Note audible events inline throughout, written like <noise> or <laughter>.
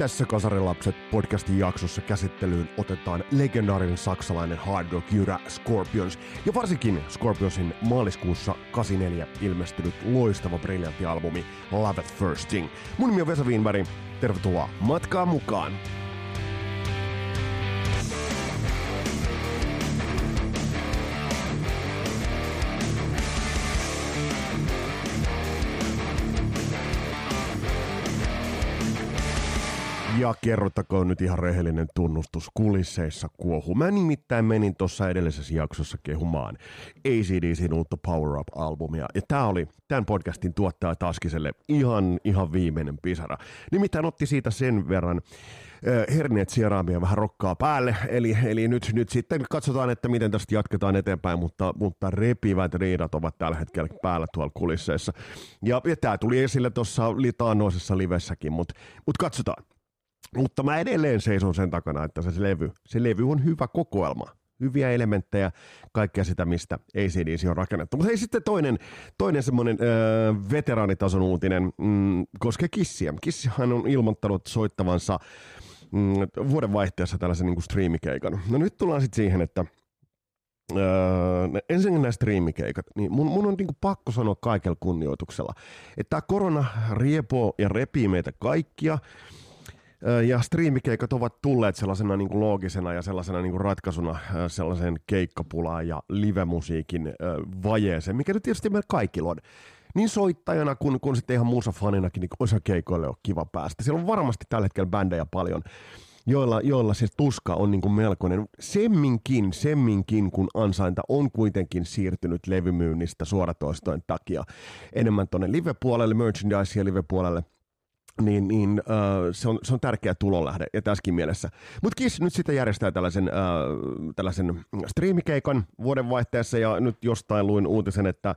Tässä Kasarilapset podcastin jaksossa käsittelyyn otetaan legendaarinen saksalainen hard rock jyrä Scorpions ja varsinkin Scorpionsin maaliskuussa 84 ilmestynyt loistava briljantti albumi Love at First Thing. Mun nimi on Vesa Wienberg, tervetuloa matkaan mukaan! Ja kerrottakoon nyt ihan rehellinen tunnustus kulisseissa kuohu. Mä nimittäin menin tuossa edellisessä jaksossa kehumaan ACDCin uutta Power Up-albumia. Ja tää oli tämän podcastin tuottaja Taskiselle ihan, ihan viimeinen pisara. Nimittäin otti siitä sen verran herneet sieraamia vähän rokkaa päälle. Eli, eli nyt, nyt sitten katsotaan, että miten tästä jatketaan eteenpäin, mutta, mutta repivät riidat ovat tällä hetkellä päällä tuolla kulisseissa. Ja, ja tämä tuli esille tuossa taannoisessa livessäkin, mutta mut katsotaan. Mutta mä edelleen seison sen takana, että se levy, se levy on hyvä kokoelma. Hyviä elementtejä, kaikkea sitä, mistä ACDC on rakennettu. Mutta hei sitten toinen, toinen semmoinen öö, veteraanitason uutinen mm, koskee Kissiä. Kissihan on ilmoittanut soittavansa mm, vuodenvaihteessa tällaisen niin striimikeikan. No nyt tullaan sitten siihen, että Öö, ensinnäkin nämä striimikeikat, niin mun, mun on niinku pakko sanoa kaikella kunnioituksella, että tämä korona riepoo ja repii meitä kaikkia, ja striimikeikat ovat tulleet sellaisena niin kuin loogisena ja sellaisena niin kuin ratkaisuna sellaiseen keikkapulaan ja livemusiikin vajeeseen, mikä nyt tietysti meillä kaikilla on. Niin soittajana kuin, kuin sitten ihan muussa faninakin, niin osa keikoille on kiva päästä. Siellä on varmasti tällä hetkellä bändejä paljon, joilla, joilla se tuska on niin kuin melkoinen. Semminkin, semminkin, kun ansainta on kuitenkin siirtynyt levymyynnistä suoratoistojen takia enemmän tuonne live-puolelle, merchandise ja live-puolelle – niin, niin äh, se, on, se on tärkeä tulonlähde ja tässäkin mielessä. Mutta Kiss nyt sitten järjestää tällaisen, äh, tällaisen striimikeikan vuodenvaihteessa ja nyt jostain luin uutisen, että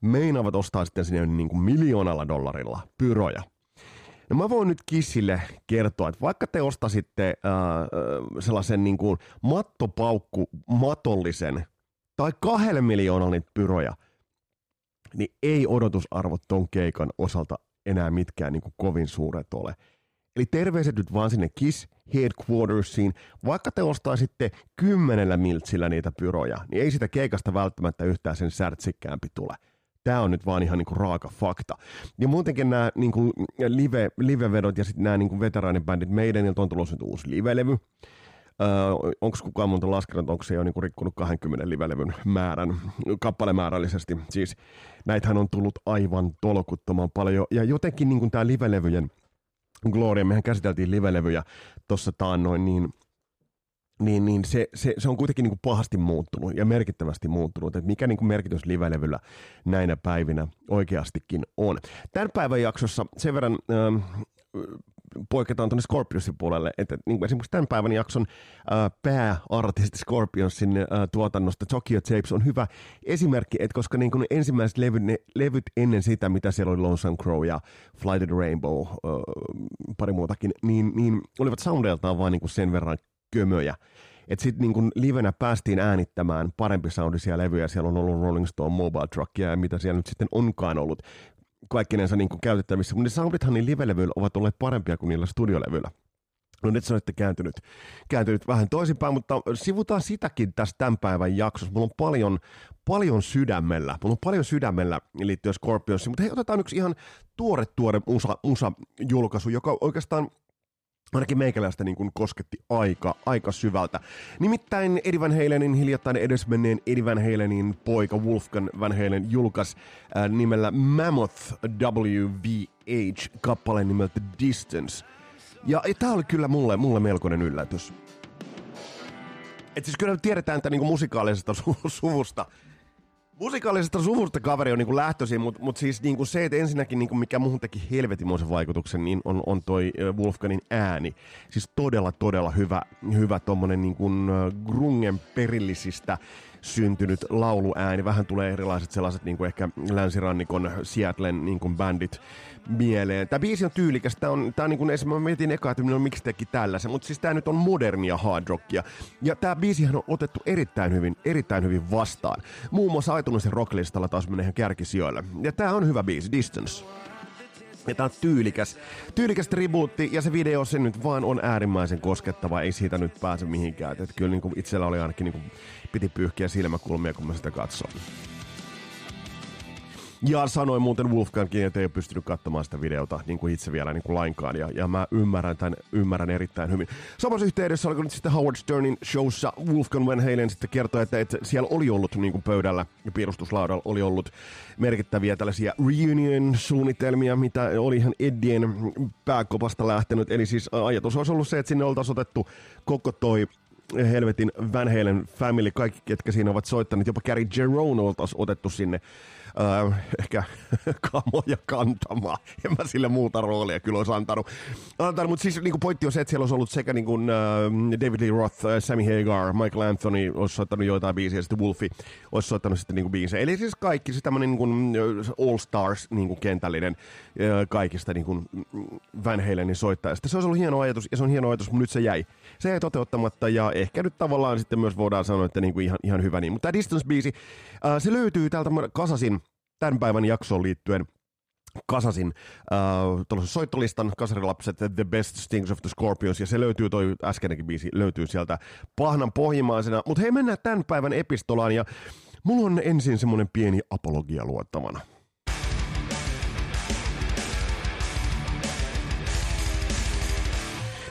meinaavat ostaa sitten sinne niin kuin miljoonalla dollarilla pyroja. No mä voin nyt Kissille kertoa, että vaikka te ostasitte äh, sellaisen niin kuin mattopaukku matollisen tai kahdelle miljoonalla niitä pyroja, niin ei odotusarvot ton keikan osalta enää mitkään niin kuin kovin suuret ole. Eli terveiset nyt vaan sinne KISS headquartersiin. Vaikka te ostaisitte kymmenellä miltsillä niitä pyroja, niin ei sitä keikasta välttämättä yhtään sen särtsikkäämpi tule. Tämä on nyt vaan ihan niinku raaka fakta. Ja muutenkin nämä niinku live, live-vedot ja sitten nämä niinku veteraanibändit, meidän on tulossa nyt uusi live-levy. Öö, onko kukaan muuta laskenut, onko se jo niinku rikkunut 20 livelevyn määrän kappalemäärällisesti? Siis näitähän on tullut aivan tolkuttoman paljon. Ja jotenkin niin tämä livelevyjen Gloria, mehän käsiteltiin livelevyjä tuossa taannoin, niin niin, niin se, se, se, on kuitenkin niin kuin pahasti muuttunut ja merkittävästi muuttunut, että mikä niin kuin merkitys livelevyllä näinä päivinä oikeastikin on. Tämän päivän jaksossa sen verran ähm, poiketaan tuonne Scorpionsin puolelle, että niin kuin esimerkiksi tämän päivän jakson äh, pääartisti Scorpionsin tuotannosta Tokyo Tapes on hyvä esimerkki, että koska niin kuin ensimmäiset levyt, ne, levyt ennen sitä, mitä siellä oli Lonesome Crow ja Flight the Rainbow, äh, pari muutakin, niin, niin olivat soundeiltaan vain niin kuin sen verran kömöjä, että sitten niin livenä päästiin äänittämään parempi soundisia levyjä. Siellä on ollut Rolling Stone Mobile Truckia ja mitä siellä nyt sitten onkaan ollut kaikkinensa niin kuin käytettävissä, mutta ne soundithan niin live-levyillä ovat olleet parempia kuin niillä studiolevyillä. No nyt se on sitten kääntynyt, kääntynyt vähän toisinpäin, mutta sivutaan sitäkin tässä tämän päivän jaksossa. Mulla on paljon, paljon sydämellä, mulla on paljon sydämellä liittyen Scorpionsiin, mutta hei, otetaan yksi ihan tuore tuore musa, musa-julkaisu, joka oikeastaan ainakin meikäläistä niin kuin kosketti aika, aika syvältä. Nimittäin Eddie Van Halenin hiljattain edesmenneen Eddie Van Halenin poika Wolfgang Van Halen julkaisi äh, nimellä Mammoth WVH kappaleen nimeltä Distance. Ja, ja tämä oli kyllä mulle, mulle melkoinen yllätys. Et siis kyllä tiedetään, että niin musikaalisesta su- suvusta Musikaalisesta suvusta kaveri on niin lähtöisin, mutta mut siis niin se, että ensinnäkin niin mikä muuhun teki helvetimoisen vaikutuksen, niin on, on toi Wolfgangin ääni. Siis todella, todella hyvä, hyvä tommonen niin kuin grungen perillisistä syntynyt lauluääni. Vähän tulee erilaiset sellaiset niin kuin ehkä länsirannikon Seattlen niin kuin bändit mieleen. Tämä biisi on tyylikäs. Tämä on, tämä on niin kuin mä mietin eka, että miksi teki tällaisen, mutta siis tämä nyt on modernia hard rockia. Ja tämä biisihän on otettu erittäin hyvin, erittäin hyvin vastaan. Muun muassa iTunesin rocklistalla taas menee ihan kärkisijoille. Ja tämä on hyvä biisi, Distance. Ja tää on tyylikäs, tyylikäs tribuutti ja se video se nyt vaan on äärimmäisen koskettava, ei siitä nyt pääse mihinkään. Et kyllä niin kuin itsellä oli ainakin niin kuin, piti pyyhkiä silmäkulmia, kun mä sitä katsoin. Ja sanoin muuten Wolfgangkin, että ei ole pystynyt katsomaan sitä videota niin kuin itse vielä niin kuin lainkaan. Ja, ja mä ymmärrän tämän, ymmärrän erittäin hyvin. Samassa yhteydessä oliko nyt sitten Howard Sternin showssa Wolfgang Van Halen sitten kertoi, että, että siellä oli ollut niin kuin pöydällä ja piirustuslaudalla oli ollut merkittäviä tällaisia reunion-suunnitelmia, mitä oli ihan Eddien pääkopasta lähtenyt. Eli siis ajatus olisi ollut se, että sinne oltaisiin otettu koko toi helvetin Van Halen family, kaikki ketkä siinä ovat soittaneet, jopa Gary Jerome oltaisiin otettu sinne äh, ehkä <laughs> kamoja kantamaan. En mä sille muuta roolia kyllä olisi antanut. antanut mutta siis niin pointti on se, että siellä olisi ollut sekä niin kuin, äh, David Lee Roth, äh, Sammy Hagar, Michael Anthony olisi soittanut joitain biisiä, ja sitten Wolfie olisi soittanut sitten niin kuin biisejä. Eli siis kaikki, siis tämmöinen niin kuin All Stars niin kuin kentällinen äh, kaikista niin kuin Van Halenin soittajista. Se olisi ollut hieno ajatus, ja se on hieno ajatus, mutta nyt se jäi. Se ei toteuttamatta, ja ehkä nyt tavallaan sitten myös voidaan sanoa, että niin kuin ihan, ihan hyvä niin. Mutta tämä Distance-biisi, äh, se löytyy täältä kasasin tämän päivän jaksoon liittyen kasasin äh, soittolistan kasarilapset The Best Stings of the Scorpions ja se löytyy, toi äskeinenkin biisi löytyy sieltä pahnan pohjimaisena. Mutta hei mennään tämän päivän epistolaan ja mulla on ensin semmonen pieni apologia luottavana.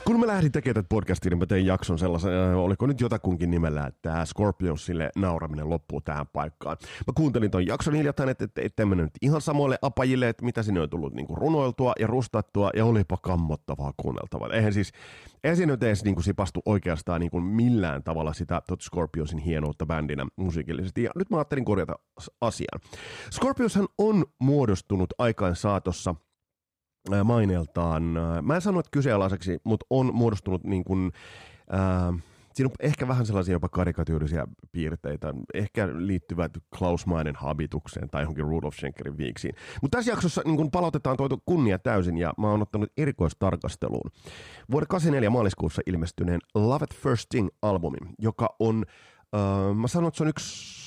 Kun mä lähdin tekemään tätä podcastia, niin mä tein jakson sellaisen, äh, oliko nyt jotakunkin nimellä, että tämä Scorpionsille nauraminen loppuu tähän paikkaan. Mä kuuntelin ton jakson hiljattain, että et, et, nyt ihan samoille apajille, että mitä sinne on tullut niin runoiltua ja rustattua, ja olipa kammottavaa kuunneltavaa. Eihän siis, eihän siinä nyt edes niin sipastu oikeastaan niin kuin millään tavalla sitä tot Scorpionsin hienoutta bändinä musiikillisesti. Ja nyt mä ajattelin korjata asian. Scorpionshan on muodostunut aikaan saatossa – maineeltaan, mä en sano, että kyseenalaiseksi, mutta on muodostunut niin kuin, äh, siinä on ehkä vähän sellaisia jopa karikatyyrisiä piirteitä, ehkä liittyvät Klausmainen habitukseen tai johonkin Rudolf Schenkerin viiksiin. Mutta tässä jaksossa niin kun palautetaan tuo kunnia täysin ja mä oon ottanut erikoistarkasteluun vuoden 84 maaliskuussa ilmestyneen Love at First Thing-albumin, joka on, äh, mä sanon, että se on yksi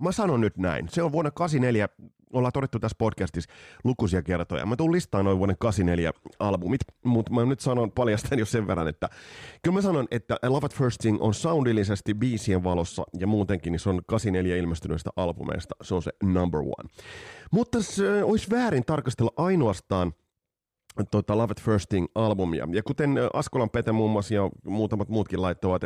Mä sanon nyt näin. Se on vuonna 84 ollaan todettu tässä podcastissa lukuisia kertoja. Mä tuun listaan noin vuoden 84 albumit, mutta mä nyt sanon paljastan jo sen verran, että kyllä mä sanon, että Love at First Thing on soundillisesti biisien valossa ja muutenkin niin se on 84 ilmestyneistä albumeista. Se on se number one. Mutta se olisi väärin tarkastella ainoastaan tota Love at First Thing-albumia. Ja kuten Askolan Pete muun muassa ja muutamat muutkin laittoivat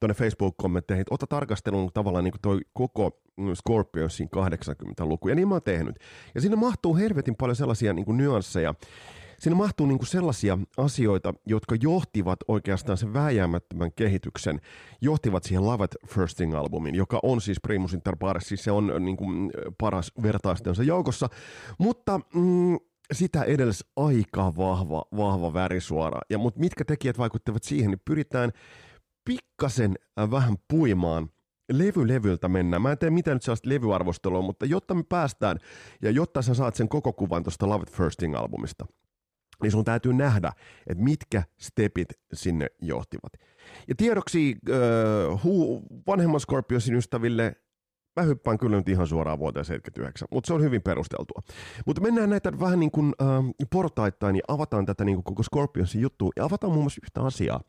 tuonne Facebook-kommentteihin, että ota tarkastelun tavallaan niin toi koko mm, Scorpionsin 80-luku. Ja niin mä oon tehnyt. Ja siinä mahtuu hervetin paljon sellaisia niin nyansseja, Siinä mahtuu niin kuin sellaisia asioita, jotka johtivat oikeastaan sen vääjäämättömän kehityksen, johtivat siihen Love at First Thing-albumin, joka on siis Primus Inter Pares, siis se on niin kuin paras vertaistensa joukossa. Mutta mm, sitä edellis aika vahva, vahva värisuora. Ja, mutta mitkä tekijät vaikuttavat siihen, niin pyritään pikkasen äh, vähän puimaan levy levyltä mennään. Mä en tee mitään nyt sellaista levyarvostelua, mutta jotta me päästään ja jotta sä saat sen koko kuvan tuosta Love It Firsting albumista, niin sun täytyy nähdä, että mitkä stepit sinne johtivat. Ja tiedoksi äh, hu, vanhemman Scorpiosin ystäville, Mä hyppään kyllä nyt ihan suoraan vuoteen 79, mutta se on hyvin perusteltua. Mutta mennään näitä vähän niin kuin äh, portaittain ja avataan tätä niin kuin koko Scorpionsin juttua ja avataan muun muassa yhtä asiaa,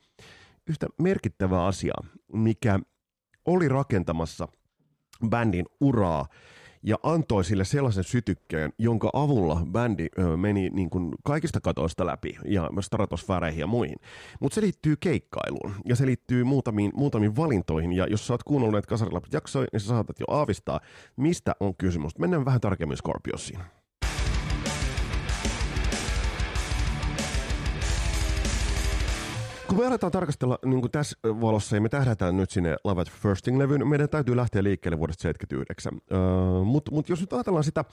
yhtä merkittävää asiaa, mikä oli rakentamassa bändin uraa ja antoi sille sellaisen sytykkeen, jonka avulla bändi meni niin kuin kaikista katoista läpi ja stratosfääreihin ja muihin. Mutta se liittyy keikkailuun ja se liittyy muutamiin, muutamiin valintoihin ja jos sä oot kuunnellut näitä kasarilapset jaksoja, niin sä saatat jo aavistaa, mistä on kysymys. Mennään vähän tarkemmin Scorpiosiin. Kun me aletaan tarkastella niin kuin tässä valossa ja me tähdätään nyt sinne Love at Firsting-levyyn, meidän täytyy lähteä liikkeelle vuodesta 79. Uh, Mutta mut jos nyt ajatellaan sitä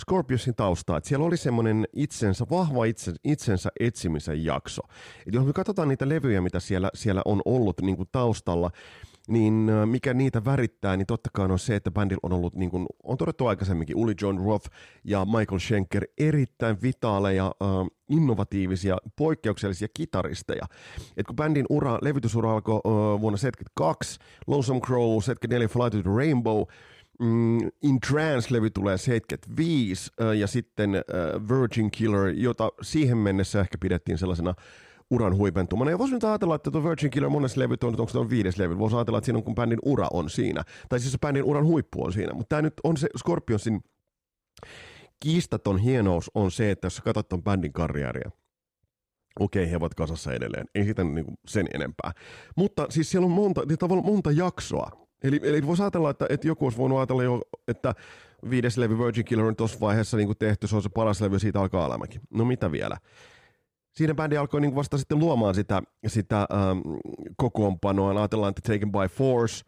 Scorpiosin taustaa, että siellä oli semmoinen itsensä, vahva itse, itsensä etsimisen jakso. Et jos me katsotaan niitä levyjä, mitä siellä, siellä on ollut niin kuin taustalla, niin mikä niitä värittää, niin totta kai on se, että bändillä on ollut, niin kuin on todettu aikaisemminkin, Uli John Roth ja Michael Schenker, erittäin vitaaleja, uh, innovatiivisia, poikkeuksellisia kitaristeja. Et kun bändin ura, levytysura alkoi uh, vuonna 72, Lonesome Crow, 74 Fly to the Rainbow, Mm, In Trance-levy tulee 75 ja sitten Virgin Killer, jota siihen mennessä ehkä pidettiin sellaisena uran huipentumana. Ja voisi nyt ajatella, että tuo Virgin Killer monessa levyt on, onko se on viides levy. Voisi ajatella, että siinä on kun bändin ura on siinä. Tai siis se bändin uran huippu on siinä. Mutta tämä nyt on se Scorpionsin kiistaton hienous on se, että jos katsot ton bändin karjääriä, okei, he ovat kasassa edelleen. Ei sitä niin sen enempää. Mutta siis siellä on monta, niin tavallaan monta jaksoa. Eli, eli voisi ajatella, että, että joku olisi voinut ajatella jo, että viides levy Virgin Killer on tuossa vaiheessa niin tehty, se on se paras levy, siitä alkaa alamäki. No mitä vielä? Siinä bändi alkoi niin vasta sitten luomaan sitä, sitä ähm, kokoonpanoa. Ajatellaan, että Taken by Force,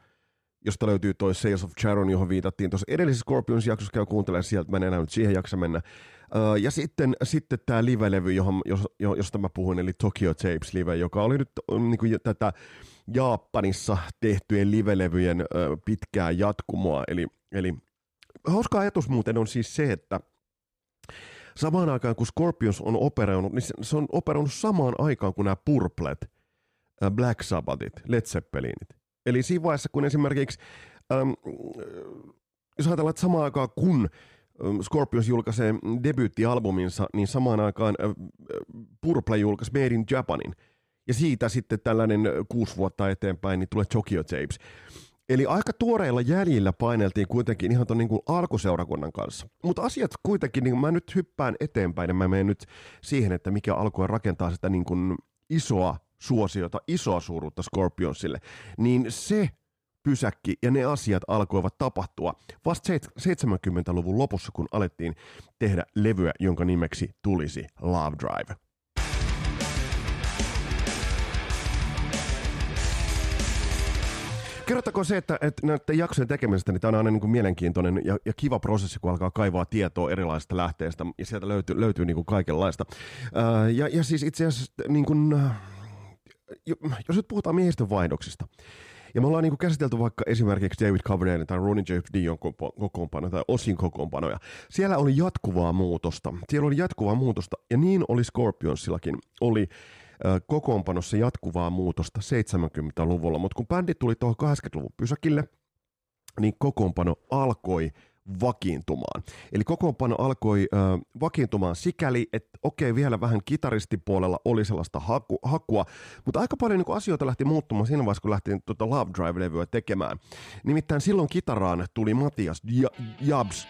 josta löytyy toi Sales of Charon, johon viitattiin tuossa edellisessä Scorpions-jaksossa, käy kuuntelemaan sieltä, mä en enää nyt siihen jaksa mennä. Äh, ja sitten, sitten tämä live-levy, johon, jos, josta mä puhuin, eli Tokyo Tapes live, joka oli nyt niin kuin, tätä Japanissa tehtyjen live-levyjen äh, pitkää jatkumoa. Eli, eli hauska ajatus muuten on siis se, että samaan aikaan kun Scorpions on operoinut, niin se on operoinut samaan aikaan kuin nämä Purplet, Black Sabbathit, Led Zeppelinit. Eli siinä vaiheessa, kun esimerkiksi, ähm, jos ajatellaan, että samaan aikaan kun Scorpions julkaisee debyyttialbuminsa, niin samaan aikaan äh, Purple julkaisi Made in Japanin. Ja siitä sitten tällainen kuusi vuotta eteenpäin, niin tulee Tokyo Tapes. Eli aika tuoreilla jäljillä paineltiin kuitenkin ihan tuon niin kuin alkuseurakunnan kanssa. Mutta asiat kuitenkin, niin mä nyt hyppään eteenpäin ja mä menen nyt siihen, että mikä alkoi rakentaa sitä niin kuin isoa suosiota, isoa suuruutta Scorpionsille, niin se pysäkki ja ne asiat alkoivat tapahtua vasta 70-luvun lopussa, kun alettiin tehdä levyä, jonka nimeksi tulisi Love Drive. Kerrottakoon se, että, että näiden jaksojen tekemisestä niin tämä on aina niin kuin mielenkiintoinen ja, ja kiva prosessi, kun alkaa kaivaa tietoa erilaisista lähteistä ja sieltä löytyy, löytyy niin kuin kaikenlaista. Ää, ja, ja siis itse asiassa, niin kuin, jos nyt puhutaan miehistön vaihdoksista, ja me ollaan niin kuin käsitelty vaikka esimerkiksi David Coverdale tai Ronnie J. Dion kokoonpano tai osin kokoonpanoja. Siellä oli jatkuvaa muutosta. Siellä oli jatkuvaa muutosta ja niin oli Scorpionsillakin. Oli kokoonpanossa jatkuvaa muutosta 70-luvulla, mutta kun bändi tuli tuohon 80-luvun pysäkille, niin kokoonpano alkoi vakiintumaan. Eli kokoonpano alkoi ö, vakiintumaan sikäli, että okei, vielä vähän kitaristipuolella oli sellaista haku, hakua, mutta aika paljon niin asioita lähti muuttumaan siinä vaiheessa, kun lähtiin tuota Love Drive-levyä tekemään. Nimittäin silloin kitaraan tuli Matias Jabs,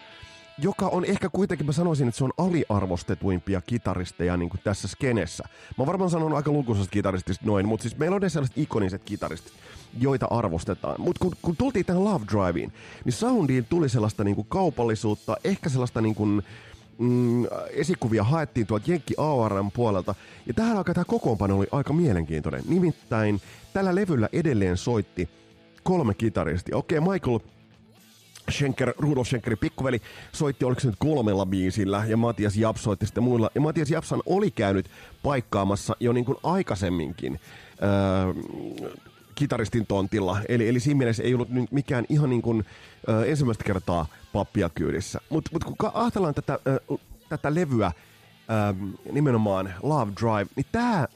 joka on ehkä kuitenkin, mä sanoisin, että se on aliarvostetuimpia kitaristeja niin kuin tässä skenessä. Mä varmaan sanon aika lukuisesta kitaristista noin, mutta siis meillä on ne sellaiset ikoniset kitaristit, joita arvostetaan. Mutta kun, kun tultiin tähän Love Driveen, niin soundiin tuli sellaista niin kuin kaupallisuutta, ehkä sellaista niin kuin, mm, esikuvia haettiin tuolta Jenkki ARM puolelta. Ja tähän aikaan tämä kokoonpano oli aika mielenkiintoinen. Nimittäin tällä levyllä edelleen soitti kolme kitaristia. Okei, okay, Michael Schenker, Rudolf Schenkerin pikkuveli soitti, oliko se nyt kolmella biisillä, ja Matias Japs soitti sitten muilla. Ja Matias Japsan oli käynyt paikkaamassa jo niin kuin aikaisemminkin öö, kitaristin tontilla. Eli, eli siinä mielessä ei ollut nyt mikään ihan niin kuin, öö, ensimmäistä kertaa pappia kyydissä. Mutta mut kun ajatellaan tätä, öö, tätä levyä, öö, nimenomaan Love Drive, niin tämä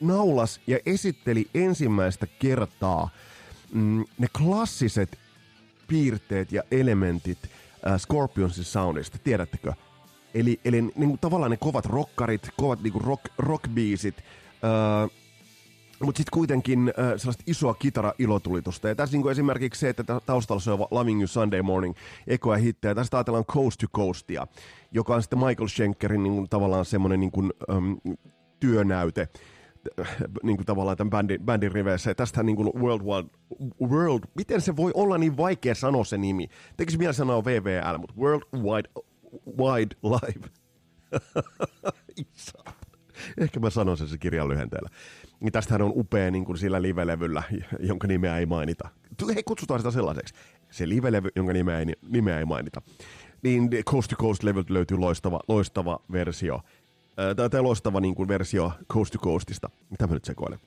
naulas ja esitteli ensimmäistä kertaa mm, ne klassiset piirteet ja elementit äh, Scorpionsin soundista, tiedättekö? Eli, eli niin kuin, tavallaan ne kovat rockarit, kovat niin kuin rock, rockbiisit, äh, mutta sitten kuitenkin äh, sellaista isoa kitara-ilotulitusta. Ja tässä niin esimerkiksi se, että taustalla se on Loving You Sunday Morning, ekoja hittejä. Tästä ajatellaan Coast to Coastia, joka on sitten Michael Schenkerin niin kuin, tavallaan semmoinen niin kuin, ähm, työnäyte niin kuin tavallaan tämän bändin, bändin riveissä. Ja tästä niin kuin World Wide, World, miten se voi olla niin vaikea sanoa se nimi? Tekisi mieli sanoa VVL, mutta World Wide, Wide Live. <laughs> Ehkä mä sanon sen se kirjan lyhenteellä. Niin tästähän on upea niin kuin sillä live-levyllä, jonka nimeä ei mainita. Hei, kutsutaan sitä sellaiseksi. Se live-levy, jonka nimeä ei, nimeä ei mainita. Niin Coast to Coast-levyltä löytyy loistava, loistava versio – tämä loistava niin kuin versio Coast to Coastista. Mitä mä nyt sekoilen?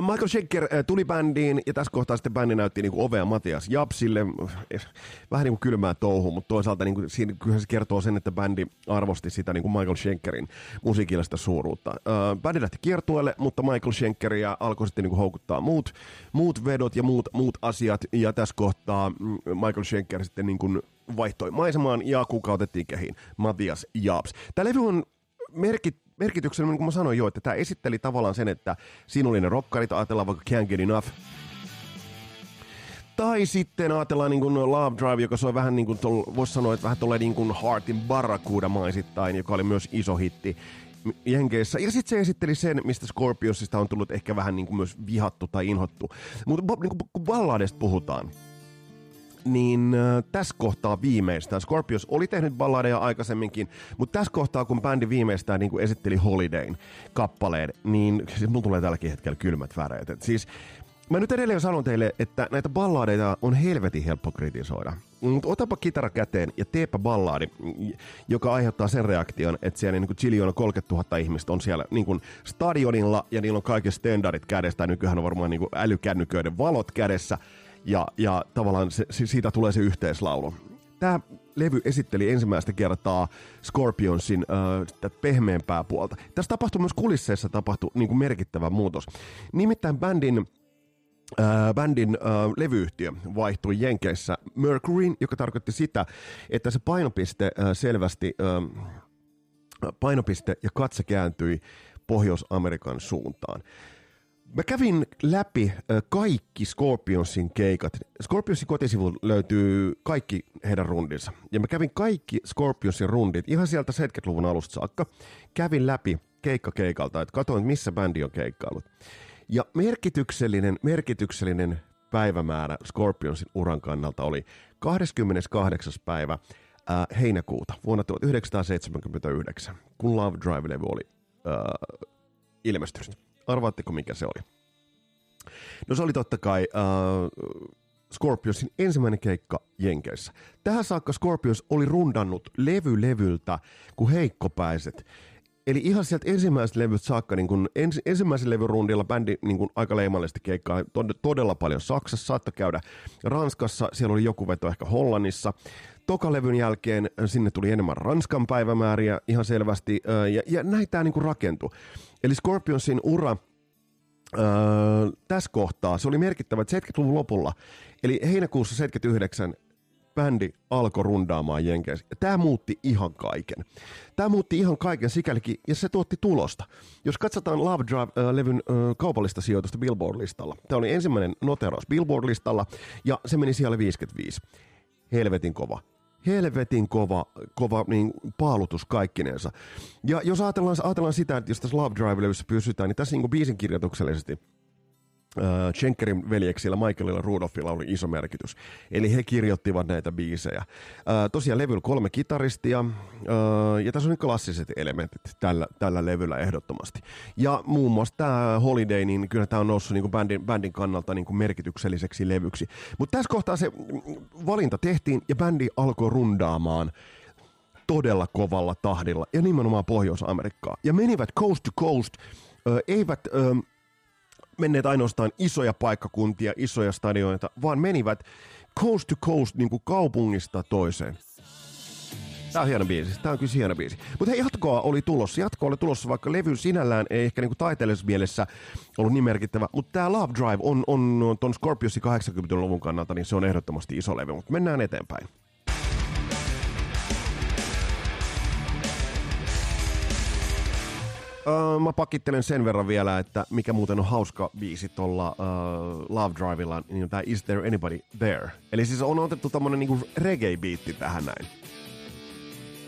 Michael Schenker tuli bändiin ja tässä kohtaa sitten bändi näytti niin kuin ovea Matias Japsille. Vähän niin kuin kylmää touhu, mutta toisaalta niin kuin, siinä kyllä se kertoo sen, että bändi arvosti sitä niin kuin Michael Schenkerin musiikillista suuruutta. Bändi lähti kiertueelle, mutta Michael Schenkeria alkoi sitten niin kuin houkuttaa muut, muut vedot ja muut, muut asiat. Ja tässä kohtaa mm, Michael Schenker sitten niin kuin vaihtoi maisemaan ja kukautettiin kehiin Matias Japs. Tämä levy on merkit, merkityksellä, niin kuin mä sanoin jo, että tämä esitteli tavallaan sen, että siinä oli ne rokkarit, ajatellaan vaikka Can't Get Enough, tai sitten ajatellaan niin kuin Love Drive, joka soi vähän niin kuin, voisi sanoa, että vähän tolleen niin kuin Heartin Barracuda maisittain, joka oli myös iso hitti Jenkeissä. Ja sitten se esitteli sen, mistä Scorpiosista on tullut ehkä vähän niin kuin myös vihattu tai inhottu. Mutta niin kun balladesta puhutaan, niin äh, tässä kohtaa viimeistään, Scorpios oli tehnyt balladeja aikaisemminkin, mutta tässä kohtaa, kun bändi viimeistään niin kuin esitteli Holidayn kappaleen, niin siis mulla tulee tälläkin hetkellä kylmät väreet. Et siis Mä nyt edelleen sanon teille, että näitä balladeita on helvetin helppo kritisoida. Mutta otapa kitara käteen ja teepä balladi, joka aiheuttaa sen reaktion, että siellä niin Chiliona 30 000 ihmistä on siellä niin kuin stadionilla ja niillä on kaikki standardit kädessä. Nykyään on varmaan niin kuin älykännyköiden valot kädessä ja, ja tavallaan se, siitä tulee se yhteislaulu. Tämä levy esitteli ensimmäistä kertaa Scorpionsin äh, pehmeämpää puolta. Tässä tapahtui myös kulisseissa tapahtui niin kuin merkittävä muutos. Nimittäin bändin Äh, bändin äh, levyyhtiö vaihtui Jenkeissä Mercuryin, joka tarkoitti sitä, että se painopiste äh, selvästi, äh, painopiste ja katse kääntyi Pohjois-Amerikan suuntaan. Mä kävin läpi kaikki Scorpionsin keikat. Scorpionsin kotisivuilta löytyy kaikki heidän rundinsa. Ja mä kävin kaikki Scorpionsin rundit ihan sieltä 70-luvun alusta saakka. Kävin läpi keikka keikalta, että katsoin, missä bändi on keikkailut. Ja merkityksellinen, merkityksellinen päivämäärä Scorpionsin uran kannalta oli 28. päivä ää, heinäkuuta vuonna 1979, kun Love Drive-levy oli ää, ilmestynyt. Arvaatteko, mikä se oli? No se oli totta kai uh, Scorpionsin ensimmäinen keikka Jenkeissä. Tähän saakka Scorpions oli rundannut levy levyltä kuin heikkopäiset. Eli ihan sieltä ensimmäisestä levyt saakka, niin kun ens, ensimmäisen levyn rundilla bändi niin kun aika leimallisesti keikkaa tod- todella paljon Saksassa, saattoi käydä Ranskassa, siellä oli joku veto ehkä Hollannissa. Tokalevyn jälkeen sinne tuli enemmän Ranskan päivämääriä ihan selvästi, ja, ja näin tämä niin rakentui. Eli Scorpionsin ura Öö, tässä kohtaa se oli merkittävä, että 70-luvun lopulla, eli heinäkuussa 79 bändi alkoi rundaamaan Jenkeissä. Tämä muutti ihan kaiken. Tämä muutti ihan kaiken sikälikin, ja se tuotti tulosta. Jos katsotaan Love Drive-levyn äh, kaupallista sijoitusta Billboard-listalla, tämä oli ensimmäinen noteraus Billboard-listalla, ja se meni siellä 55. Helvetin kova helvetin kova, kova niin, paalutus kaikkinensa. Ja jos ajatellaan, ajatellaan sitä, että jos tässä Love Drive-levyssä pysytään, niin tässä niin biisin kirjoituksellisesti – Schenkerin veljeksillä Michaelilla Rudolphilla oli iso merkitys. Eli he kirjoittivat näitä biisejä. Äh, tosiaan levyllä kolme kitaristia, ja tässä on klassiset elementit tällä, tällä levyllä ehdottomasti. Ja muun muassa tämä Holiday, niin kyllä tämä on noussut niin kuin bändin, bändin kannalta niin kuin merkitykselliseksi levyksi. Mutta tässä kohtaa se valinta tehtiin, ja bändi alkoi rundaamaan todella kovalla tahdilla, ja nimenomaan Pohjois-Amerikkaa. Ja menivät coast to coast, eivät... Äh, menneet ainoastaan isoja paikkakuntia, isoja stadioita, vaan menivät coast to coast niin kuin kaupungista toiseen. Tämä on hieno biisi. Tämä on kyllä hieno biisi. Mutta hei, jatkoa oli tulossa. Jatkoa oli tulossa, vaikka levy sinällään ei ehkä niinku taiteellisessa mielessä ollut niin merkittävä. Mutta tämä Love Drive on, on ton Scorpiosin 80-luvun kannalta, niin se on ehdottomasti iso levy. Mutta mennään eteenpäin. Uh, mä pakittelen sen verran vielä, että mikä muuten on hauska biisi tuolla uh, Love Drivella, niin tää Is There Anybody There? Eli siis on otettu tämmönen niinku reggae-biitti tähän näin.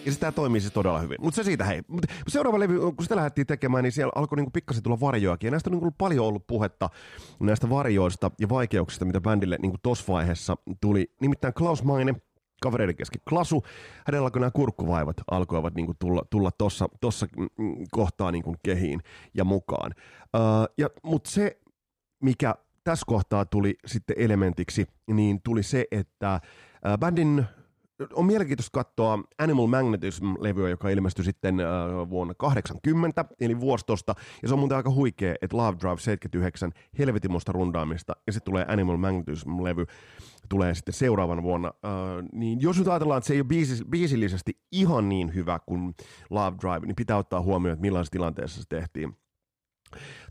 Ja sitä toimii siis todella hyvin. Mutta se siitä hei. Mut seuraava levy, kun sitä lähdettiin tekemään, niin siellä alkoi niinku pikkasen tulla varjoakin. Ja näistä on niinku paljon ollut puhetta näistä varjoista ja vaikeuksista, mitä bändille niinku tossa vaiheessa tuli. Nimittäin Klaus Maine, kavereiden kesken klasu. Hänellä kun nämä kurkkuvaivat alkoivat niin kuin tulla, tulla tossa, tossa mm, kohtaa niin kuin kehiin ja mukaan. Uh, ja, Mutta se, mikä tässä kohtaa tuli sitten elementiksi, niin tuli se, että bändin on mielenkiintoista katsoa Animal Magnetism-levyä, joka ilmestyi sitten äh, vuonna 80, eli vuostosta. Ja se on muuten aika huikea, että Love Drive 79, helvetimosta rundaamista, ja sitten tulee Animal Magnetism-levy, tulee sitten seuraavan vuonna. Äh, niin jos nyt ajatellaan, että se ei ole biisis, biisillisesti ihan niin hyvä kuin Love Drive, niin pitää ottaa huomioon, että millaisessa tilanteessa se tehtiin.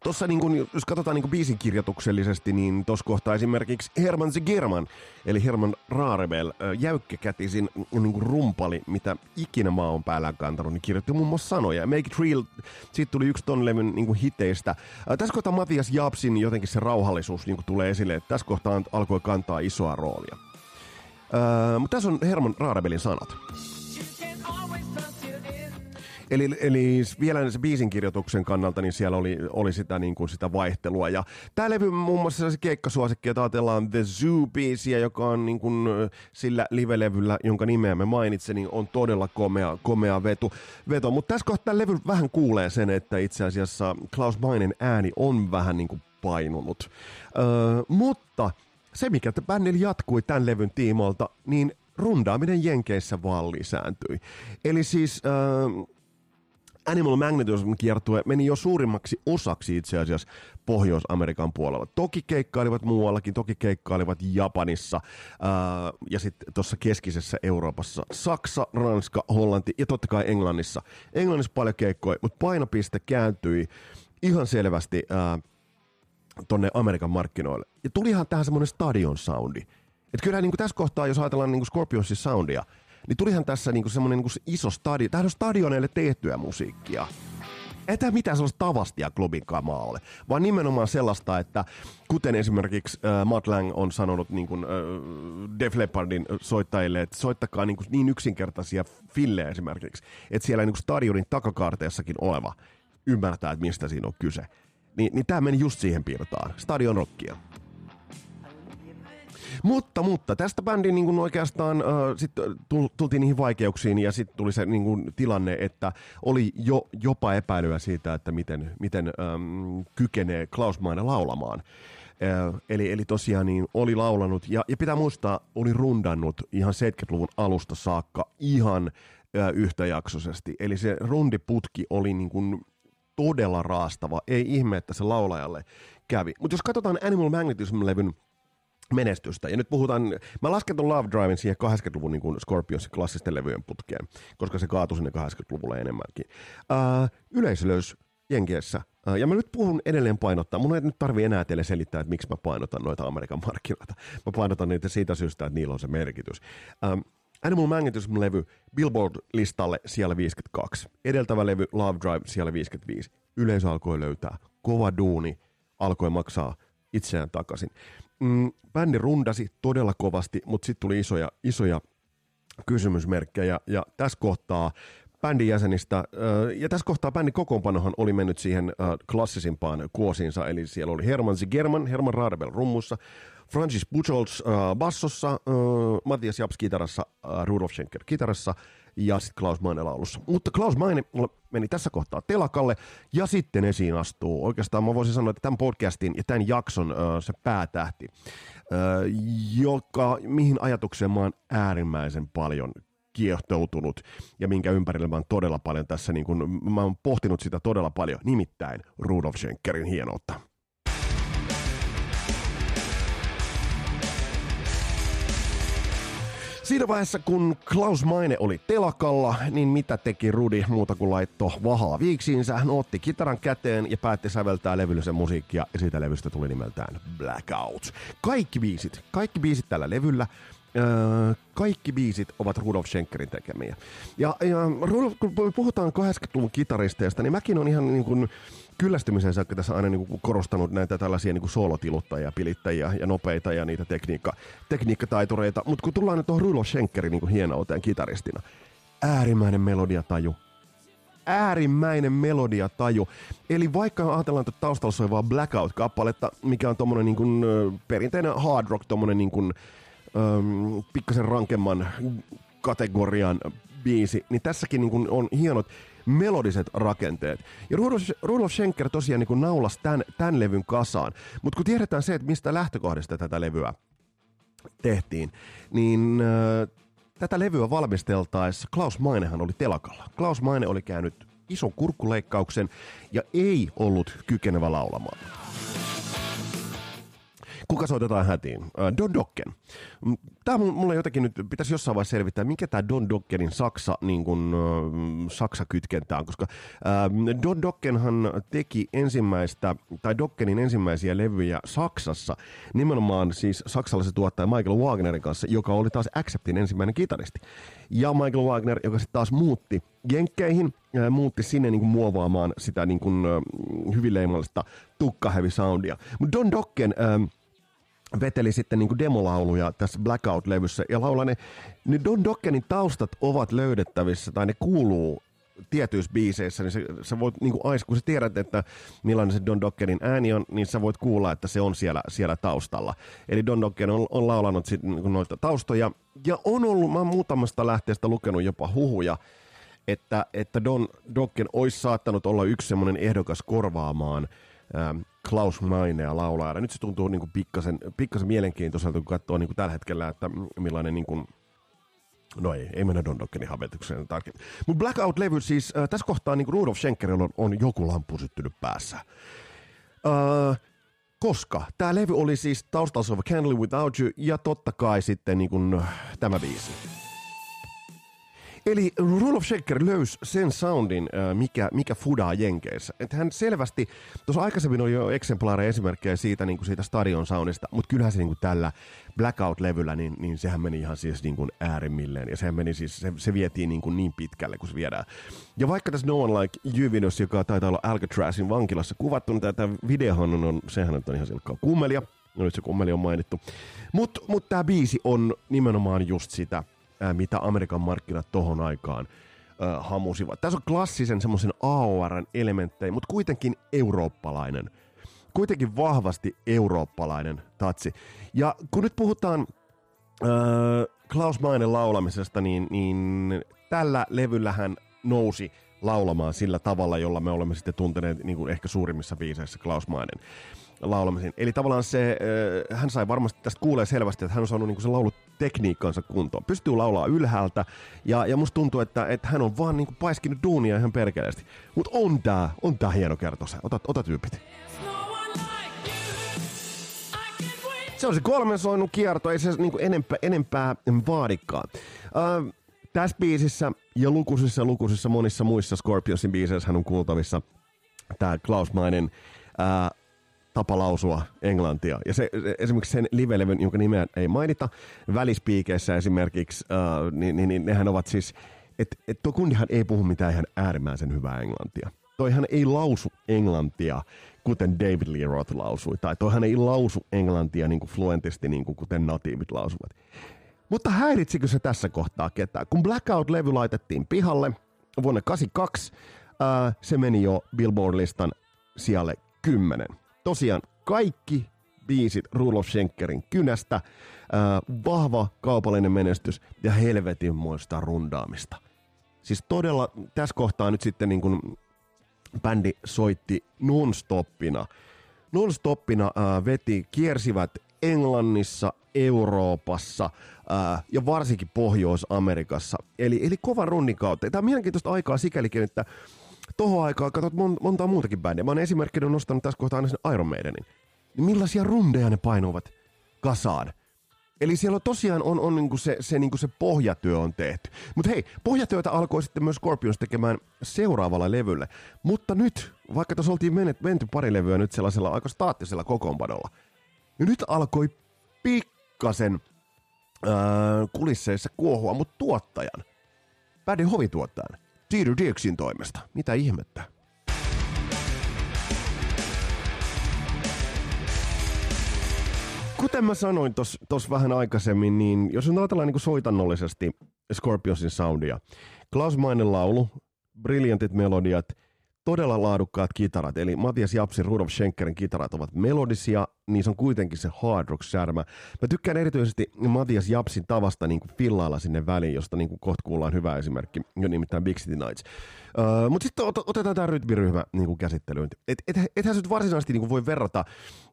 Tuossa niin kun, jos katsotaan niin biisin kirjoituksellisesti, niin tuossa kohtaa esimerkiksi Herman German, eli Herman Raarebel, jäykkäkätisin niin rumpali, mitä ikinä maa on päällään kantanut, niin kirjoitti muun muassa sanoja. Make it real, siitä tuli yksi ton levyn niin hiteistä. Tässä kohtaa Matias Japsin jotenkin se rauhallisuus niin tulee esille, että tässä kohtaa alkoi kantaa isoa roolia. mutta tässä on Herman Raarebelin sanat. Eli, eli vielä se biisin kirjoituksen kannalta, niin siellä oli, oli sitä, niin kuin sitä vaihtelua. Ja tämä levy muun muassa se keikkasuosikki, että ajatellaan The Zoo-biisiä, joka on niin kuin sillä live-levyllä, jonka nimeä me mainitsin, niin on todella komea, komea vetu, veto. Mutta tässä kohtaa levy vähän kuulee sen, että itse asiassa Klaus Mainen ääni on vähän niin kuin painunut. Öö, mutta se, mikä bändillä jatkui tämän levyn tiimoilta, niin rundaaminen Jenkeissä vaan lisääntyi. Eli siis äh, Animal Magnetism kiertue meni jo suurimmaksi osaksi itse asiassa Pohjois-Amerikan puolella. Toki keikkailivat muuallakin, toki keikkailivat Japanissa ää, ja sitten tuossa keskisessä Euroopassa. Saksa, Ranska, Hollanti ja totta kai Englannissa. Englannissa paljon keikkoja, mutta painopiste kääntyi ihan selvästi ää, tonne Amerikan markkinoille. Ja tulihan tähän semmoinen stadion soundi. Että kyllähän niin tässä kohtaa, jos ajatellaan niin Scorpionsin soundia, niin tulihan tässä niinku semmoinen niinku iso stadion. Tämähän on stadioneille tehtyä musiikkia. Ei tämä mitään sellaista tavastia klubin kamaa ole, vaan nimenomaan sellaista, että kuten esimerkiksi äh, Matt Lang on sanonut niin kuin, äh, Def Leppardin soittajille, että soittakaa niin, kuin, niin yksinkertaisia fillejä esimerkiksi, että siellä niin kuin stadionin takakaarteessakin oleva ymmärtää, että mistä siinä on kyse. Ni, niin tämä meni just siihen piirtaan, stadion rockia. Mutta, mutta tästä bändin niin kuin oikeastaan äh, sit tultiin niihin vaikeuksiin ja sitten tuli se niin kuin, tilanne, että oli jo jopa epäilyä siitä, että miten, miten ähm, kykenee Klaus Maine laulamaan. Äh, eli, eli tosiaan niin oli laulanut ja, ja pitää muistaa, oli rundannut ihan 70-luvun alusta saakka ihan äh, yhtäjaksoisesti. Eli se rundiputki oli niin kuin todella raastava. Ei ihme, että se laulajalle kävi. Mutta jos katsotaan Animal Magnetism-levyn menestystä. Ja nyt puhutaan, mä lasken ton Love Driven siihen 80-luvun niin kuin Scorpionsin klassisten levyjen putkeen, koska se kaatui sinne 80-luvulle enemmänkin. Uh, yleisölöys Jenkiessä. Uh, ja mä nyt puhun edelleen painottaa. Mun ei nyt tarvi enää teille selittää, että miksi mä painotan noita Amerikan markkinoita. Mä painotan niitä siitä syystä, että niillä on se merkitys. Uh, Animal Magnetism-levy Billboard-listalle siellä 52. Edeltävä levy Love Drive siellä 55. Yleisö alkoi löytää. Kova duuni alkoi maksaa itseään takaisin mm, bändi rundasi todella kovasti, mutta sitten tuli isoja, isoja kysymysmerkkejä. Ja tässä kohtaa bändin jäsenistä, ja tässä kohtaa bändin kokoonpanohan oli mennyt siihen klassisimpaan kuosiinsa, eli siellä oli Herman Zigerman, Herman Radebel rummussa, Francis Buchholz bassossa, Matthias Japs kitarassa, Rudolf Schenker kitarassa, ja sitten Klaus Maine laulussa. Mutta Klaus Maine meni tässä kohtaa telakalle ja sitten esiin astuu. Oikeastaan mä voisin sanoa, että tämän podcastin ja tämän jakson uh, se päätähti, uh, joka, mihin ajatukseen mä oon äärimmäisen paljon kiehtoutunut ja minkä ympärillä mä oon todella paljon tässä, niin kun, mä oon pohtinut sitä todella paljon, nimittäin Rudolf Schenkerin hienoutta. Siinä vaiheessa, kun Klaus Maine oli telakalla, niin mitä teki Rudi muuta kuin laitto vahaa viiksiinsä? Hän otti kitaran käteen ja päätti säveltää levyllisen musiikkia ja siitä levystä tuli nimeltään Blackout. Kaikki biisit, kaikki biisit tällä levyllä Öö, kaikki biisit ovat Rudolf Schenkerin tekemiä. Ja, ja Rudolf, kun puhutaan 80-luvun kitaristeista, niin mäkin on ihan niin kuin, kyllästymisen saakka tässä aina niin korostanut näitä tällaisia niin soolotiluttajia, pilittäjiä ja nopeita ja niitä tekniikka, tekniikkataitureita. Mutta kun tullaan nyt tuohon Rulo Schenkerin niin hienouteen kitaristina, äärimmäinen melodiataju, äärimmäinen melodiataju. Eli vaikka ajatellaan, että taustalla soivaa Blackout-kappaletta, mikä on tommonen niin perinteinen hard rock, tommonen niin pikkasen rankemman kategorian biisi, niin tässäkin niin kuin on hienot melodiset rakenteet. Ja Rudolf, Rudolf Schenker tosiaan niin naulasi tämän, tämän levyn kasaan. Mutta kun tiedetään se, että mistä lähtökohdasta tätä levyä tehtiin, niin äh, tätä levyä valmisteltaessa Klaus Mainehan oli telakalla. Klaus Maine oli käynyt ison kurkkuleikkauksen ja ei ollut kykenevä laulamaan. Kuka soitetaan hätiin? Äh, Don Dokken. Tämä mulle jotenkin nyt pitäisi jossain vaiheessa selvittää, mikä tämä Don Dokkenin Saksa, niin kuin, äh, Saksa-kytkentä on, koska äh, Don Dokkenhan teki ensimmäistä, tai Dokkenin ensimmäisiä levyjä Saksassa, nimenomaan siis saksalaisen tuottaja Michael Wagnerin kanssa, joka oli taas Acceptin ensimmäinen kitaristi. Ja Michael Wagner, joka sitten taas muutti Jenkkeihin, muutti sinne niin kuin muovaamaan sitä niin kuin, hyvin leimallista tukkaheavy soundia. Mutta Don Dokken... Äh, veteli sitten niin demolauluja tässä Blackout-levyssä ja laulaa ne, ne Don Dokkenin taustat ovat löydettävissä tai ne kuuluu tietyissä biiseissä, niin sä, sä voit, niin kuin kun sä tiedät, että millainen se Don Dokkenin ääni on, niin sä voit kuulla, että se on siellä, siellä taustalla. Eli Don Dokken on, on laulanut sit, niin noita taustoja, ja on ollut, mä oon muutamasta lähteestä lukenut jopa huhuja, että, että Don Dokken olisi saattanut olla yksi semmoinen ehdokas korvaamaan ähm, Klaus Mainea laulaa. Nyt se tuntuu niin kuin pikkasen, pikkasen mielenkiintoiselta, kun katsoo niin kuin tällä hetkellä, että millainen niin kuin, No ei, ei mennä Don Dokkenin havetukseen tarkemmin. Mutta Blackout-levy siis, äh, tässä kohtaa niin Rudolf Schenkerillä on, on joku lampu syttynyt päässä. Äh, koska tämä levy oli siis taustalla Candle Without You ja totta kai sitten niin kuin, tämä biisi. Eli Rudolf Schecker löysi sen soundin, mikä, mikä fudaa Jenkeissä. Että hän selvästi, tuossa aikaisemmin oli jo eksemplaareja esimerkkejä siitä, niin kuin siitä stadion soundista, mutta kyllähän se niin kuin tällä Blackout-levyllä, niin, niin sehän meni ihan siis niin kuin äärimmilleen. Ja sehän meni siis, se, se vietiin niin, kuin niin pitkälle, kun se viedään. Ja vaikka tässä No One Like You-videossa, joka taitaa olla Alcatrazin vankilassa kuvattu, niin tämä videohan on, sehän on ihan silkkaa kummelia. No nyt se kummeli on mainittu. Mutta mut tämä biisi on nimenomaan just sitä – mitä Amerikan markkinat tohon aikaan ää, hamusivat. Tässä on klassisen semmoisen AORn elementtejä, mutta kuitenkin eurooppalainen. Kuitenkin vahvasti eurooppalainen tatsi. Ja kun nyt puhutaan ää, Klaus Mainen laulamisesta, niin, niin tällä levyllähän nousi laulamaan sillä tavalla, jolla me olemme sitten tunteneet niin kuin ehkä suurimmissa biiseissä Klaus Mainen laulamisen. Eli tavallaan se, äh, hän sai varmasti tästä kuulee selvästi, että hän on saanut niin sen laulutekniikkansa kuntoon. Pystyy laulaa ylhäältä ja, ja musta tuntuu, että, että hän on vaan niin paiskinut duunia ihan perkeleesti. Mutta on tää, on tää hieno kertoa se. Ota, ota tyypit. Se on se kolmen soinnun kierto, ei se niin enempää, enempää vaadikaan. Äh, tässä biisissä ja lukuisissa lukuisissa monissa muissa Scorpionsin biiseissä hän on kuultavissa tämä Klaus Mainen tapa lausua englantia. Ja se, se esimerkiksi sen live-levyn, jonka nimeä ei mainita, välispiikeissä esimerkiksi, uh, niin, niin, niin nehän ovat siis, että et tuo kundihan ei puhu mitään ihan äärimmäisen hyvää englantia. Toihan ei lausu englantia, kuten David Lee Roth lausui, tai toihan ei lausu englantia niin kuin fluentisti, niin kuin kuten natiivit lausuvat. Mutta häiritsikö se tässä kohtaa ketään? Kun Blackout-levy laitettiin pihalle vuonna 1982, uh, se meni jo Billboard-listan sijalle 10 tosiaan kaikki biisit Rudolf Schenkerin kynästä, ää, vahva kaupallinen menestys ja helvetinmoista rundaamista. Siis todella tässä kohtaa nyt sitten niin kuin bändi soitti non-stoppina. Non-stoppina ää, veti, kiersivät Englannissa, Euroopassa ää, ja varsinkin Pohjois-Amerikassa. Eli, eli kovan runnin kautta. Tämä on mielenkiintoista aikaa sikälikin, että tohon aikaan katsot mon, montaa muutakin bändiä. Mä oon esimerkkinä nostanut tässä kohtaa aina sen Iron Maidenin. Niin millaisia rundeja ne painuvat kasaan? Eli siellä on tosiaan on, on niinku se, se, niinku se pohjatyö on tehty. Mutta hei, pohjatyötä alkoi sitten myös Scorpions tekemään seuraavalla levyllä. Mutta nyt, vaikka tuossa oltiin menet, menty pari levyä nyt sellaisella aika staattisella kokoonpanolla, niin nyt alkoi pikkasen äh, kulisseissa kuohua, mutta tuottajan, bändin hovituottajan, Peter Dixin toimesta. Mitä ihmettä? Kuten mä sanoin tuossa vähän aikaisemmin, niin jos nyt ajatellaan niin soitannollisesti Scorpionsin soundia, Klaus Mainen laulu, briljantit melodiat, todella laadukkaat kitarat, eli Matias Japsin, Rudolf Schenkerin kitarat ovat melodisia, niin se on kuitenkin se hard rock särmä. Mä tykkään erityisesti Matias Japsin tavasta niin kuin fillailla sinne väliin, josta niin kuin kohta kuullaan hyvä esimerkki, jo nimittäin Big City Nights. Uh, Mutta sitten ot- otetaan tämä rytmiryhmä niin kuin käsittelyyn. Et, et, ethän nyt varsinaisesti niin kuin voi verrata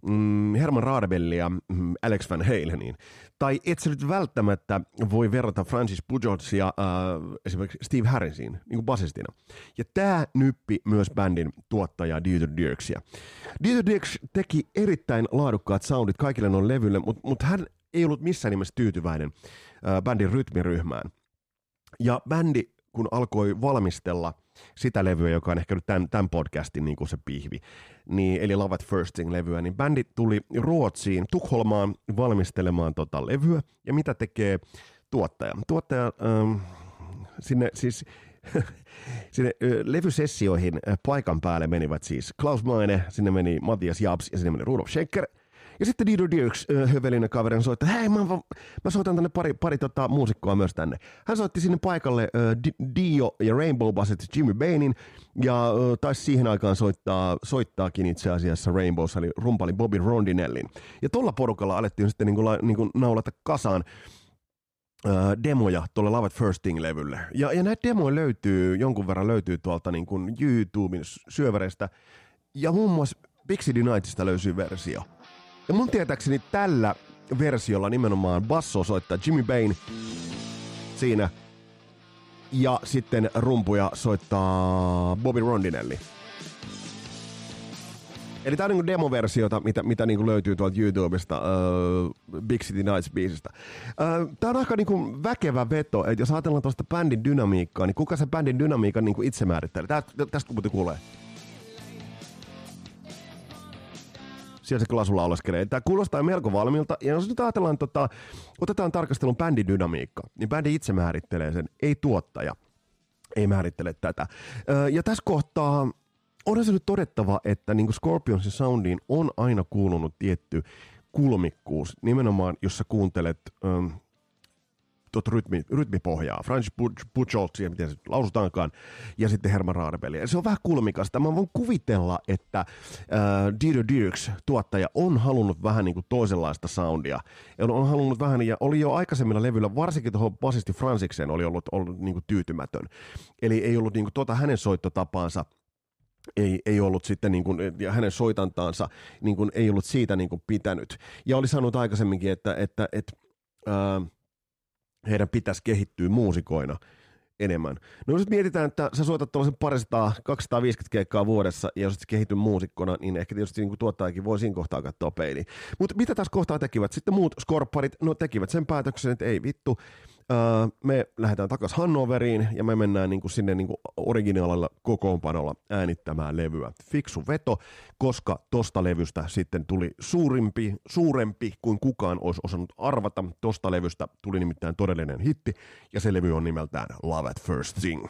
mm, Herman Radebellia mm, Alex Van Haleniin. Tai et se nyt välttämättä voi verrata Francis Pujotsia uh, esimerkiksi Steve Harrisiin niin kuin basistina. Ja tämä nyppi myös bändin tuottaja Dieter Dirksia. Dieter Dirks teki erittäin laadukkaat soundit kaikille noille levyille, mutta mut hän ei ollut missään nimessä tyytyväinen uh, bändin rytmiryhmään. Ja bändi, kun alkoi valmistella sitä levyä, joka on ehkä nyt tämän, tämän podcastin niin kuin se pihvi, niin, eli Love at First Thing-levyä, niin bändi tuli Ruotsiin, Tukholmaan valmistelemaan tota levyä. Ja mitä tekee tuottaja? Tuottaja ähm, sinne siis sinne levysessioihin paikan päälle menivät siis Klaus Maine, sinne meni Matias Jabs ja sinne meni Rudolf Schenker – ja sitten Dido Dirks, hövelinen kaveri, soittaa, hei mä, mä soitan tänne pari, pari tota, muusikkoa myös tänne. Hän soitti sinne paikalle uh, Dio ja Rainbow Basset Jimmy Bainin, ja uh, taisi siihen aikaan soittaa, soittaakin itse asiassa Rainbows, eli rumpali Bobby Rondinellin. Ja tuolla porukalla alettiin sitten niin kuin, niin kuin naulata kasaan demoja tuolle Love at First Thing-levylle. Ja, ja näitä demoja löytyy, jonkun verran löytyy tuolta niin kuin YouTuben syövereistä, ja muun muassa Big City löytyy versio. Ja mun tietääkseni tällä versiolla nimenomaan basso soittaa Jimmy Bain siinä. Ja sitten rumpuja soittaa Bobby Rondinelli. Eli tää on niinku demoversiota, mitä, mitä niinku löytyy tuolta YouTubesta, uh, Big City Nights-biisistä. Uh, tää on aika niinku väkevä veto, että jos ajatellaan tuosta bändin dynamiikkaa, niin kuka se bändin dynamiikan niinku itse määrittelee? Tää, tästä kun kuulee. siellä se klasulla oleskelee. Tämä kuulostaa melko valmiilta, ja jos nyt ajatellaan, tota, otetaan tarkastelun bändin dynamiikka, niin bändi itse määrittelee sen, ei tuottaja. Ei määrittele tätä. Ja tässä kohtaa onhan se nyt todettava, että niin Scorpionsin soundiin on aina kuulunut tietty kulmikkuus, nimenomaan jos sä kuuntelet ähm, tuota rytmi, rytmipohjaa. Francis Buchholz, miten se lausutaankaan, ja sitten Herman Raadebeli. Se on vähän kulmikasta. Mä voin kuvitella, että äh, Dieter Dirks, tuottaja, on halunnut vähän niin kuin toisenlaista soundia. Ja on halunnut vähän, ja oli jo aikaisemmilla levyillä, varsinkin tuohon basisti Fransiksen oli ollut, ollut niin kuin tyytymätön. Eli ei ollut niin kuin tuota hänen soittotapaansa ei, ei ollut sitten niin kuin, ja hänen soitantaansa niin kuin, ei ollut siitä niin kuin pitänyt. Ja oli sanonut aikaisemminkin, että, että, että äh, heidän pitäisi kehittyä muusikoina enemmän. No jos mietitään, että sä soitat tuollaisen paristaa 250 keikkaa vuodessa ja jos et kehity muusikkona, niin ehkä tietysti niin tuottajakin voi siinä kohtaa katsoa peiliin. Mutta mitä tässä kohtaa tekivät? Sitten muut skorpparit, no tekivät sen päätöksen, että ei vittu, me lähdetään takaisin Hannoveriin ja me mennään niin kuin sinne niin kuin originaalilla kokoonpanolla äänittämään levyä. Fiksu veto, koska tosta levystä sitten tuli suurimpi, suurempi kuin kukaan olisi osannut arvata. Tosta levystä tuli nimittäin todellinen hitti ja se levy on nimeltään Love at First Thing.